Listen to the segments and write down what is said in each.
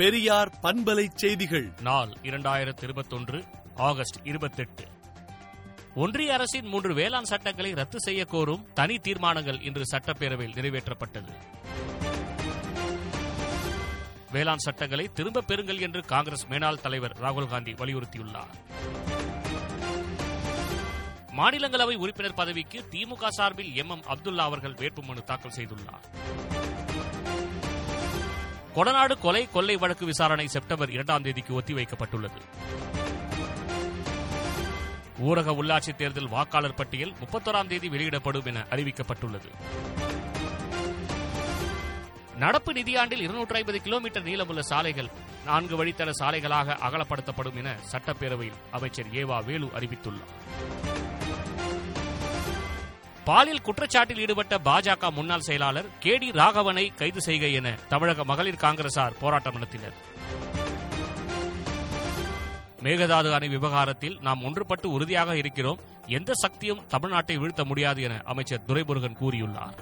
பெரியார் பண்பலை செய்திகள். நாள் இரண்டாயிரத்தி இருபத்தொன்று ஆகஸ்ட் இருபத்தெட்டு. ஒன்றிய அரசின் மூன்று வேளாண் சட்டங்களை ரத்து செய்ய கோரும் தனி தீர்மானங்கள் இன்று சட்டப்பேரவையில் நிறைவேற்றப்பட்டது. வேளாண் சட்டங்களை திரும்பப் பெறுங்கள் என்று காங்கிரஸ் மேனாள் தலைவர் ராகுல் காந்தி வலியுறுத்தியுள்ளார். மாநிலங்களவை உறுப்பினர் பதவிக்கு திமுக சார்பில் எம் எம் அப்துல்லா அவர்கள் வேட்புமனு தாக்கல் செய்துள்ளார். கொடநாடு கொலை கொள்ளை வழக்கு விசாரணை செப்டம்பர் இரண்டாம் தேதிக்கு ஒத்திவைக்கப்பட்டுள்ளது. ஊரக உள்ளாட்சி தேர்தல் வாக்காளர் பட்டியல் முப்பத்தொராம் தேதி வெளியிடப்படும் என அறிவிக்கப்பட்டுள்ளது. நடப்பு நிதியாண்டில் இருநூற்றி ஐம்பது கிலோமீட்டர் நீளமுள்ள சாலைகள் நான்கு வழித்தட சாலைகளாக அகலப்படுத்தப்படும் என சட்டப்பேரவையில் அமைச்சர் ஏவா வேலு அறிவித்துள்ளார். பாலியல் குற்றச்சாட்டில் ஈடுபட்ட பாஜக முன்னாள் செயலாளர் கே டி ராகவனை கைது செய்க என தமிழக மகளிர் காங்கிரசார் போராட்டம் நடத்தினர். மேகதாது அணை விவகாரத்தில் நாம் ஒன்றுபட்டு உறுதியாக இருக்கிறோம். எந்த சக்தியும் தமிழ்நாட்டை வீழ்த்த முடியாது என அமைச்சர் துரைமுருகன் கூறியுள்ளார்.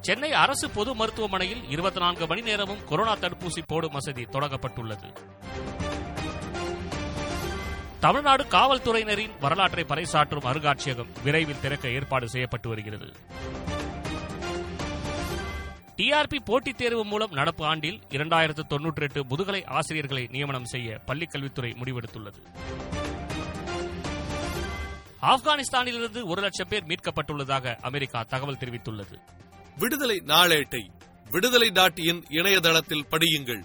சென்னை அரசு பொது மருத்துவமனையில் இருபத்தி நான்கு மணி நேரமும் கொரோனா தடுப்பூசி போடும் வசதி தொடங்கப்பட்டுள்ளது. தமிழ்நாடு காவல்துறையினரின் வரலாற்றை பறைசாற்றும் அருங்காட்சியகம் விரைவில் திறக்க ஏற்பாடு செய்யப்பட்டு வருகிறது. டிஆர்பி போட்டித் தேர்வு மூலம் நடப்பு ஆண்டில் இரண்டாயிரத்து தொன்னூற்றி எட்டு முதுகலை ஆசிரியர்களை நியமனம் செய்ய பள்ளிக்கல்வித்துறை முடிவெடுத்துள்ளது. ஆப்கானிஸ்தானிலிருந்து ஒரு லட்சம் பேர் மீட்கப்பட்டுள்ளதாக அமெரிக்கா தகவல் தெரிவித்துள்ளது. விடுதலை நாளேட்டை விடுதலை டாட் இன் இணையதளத்தில் படியுங்கள்.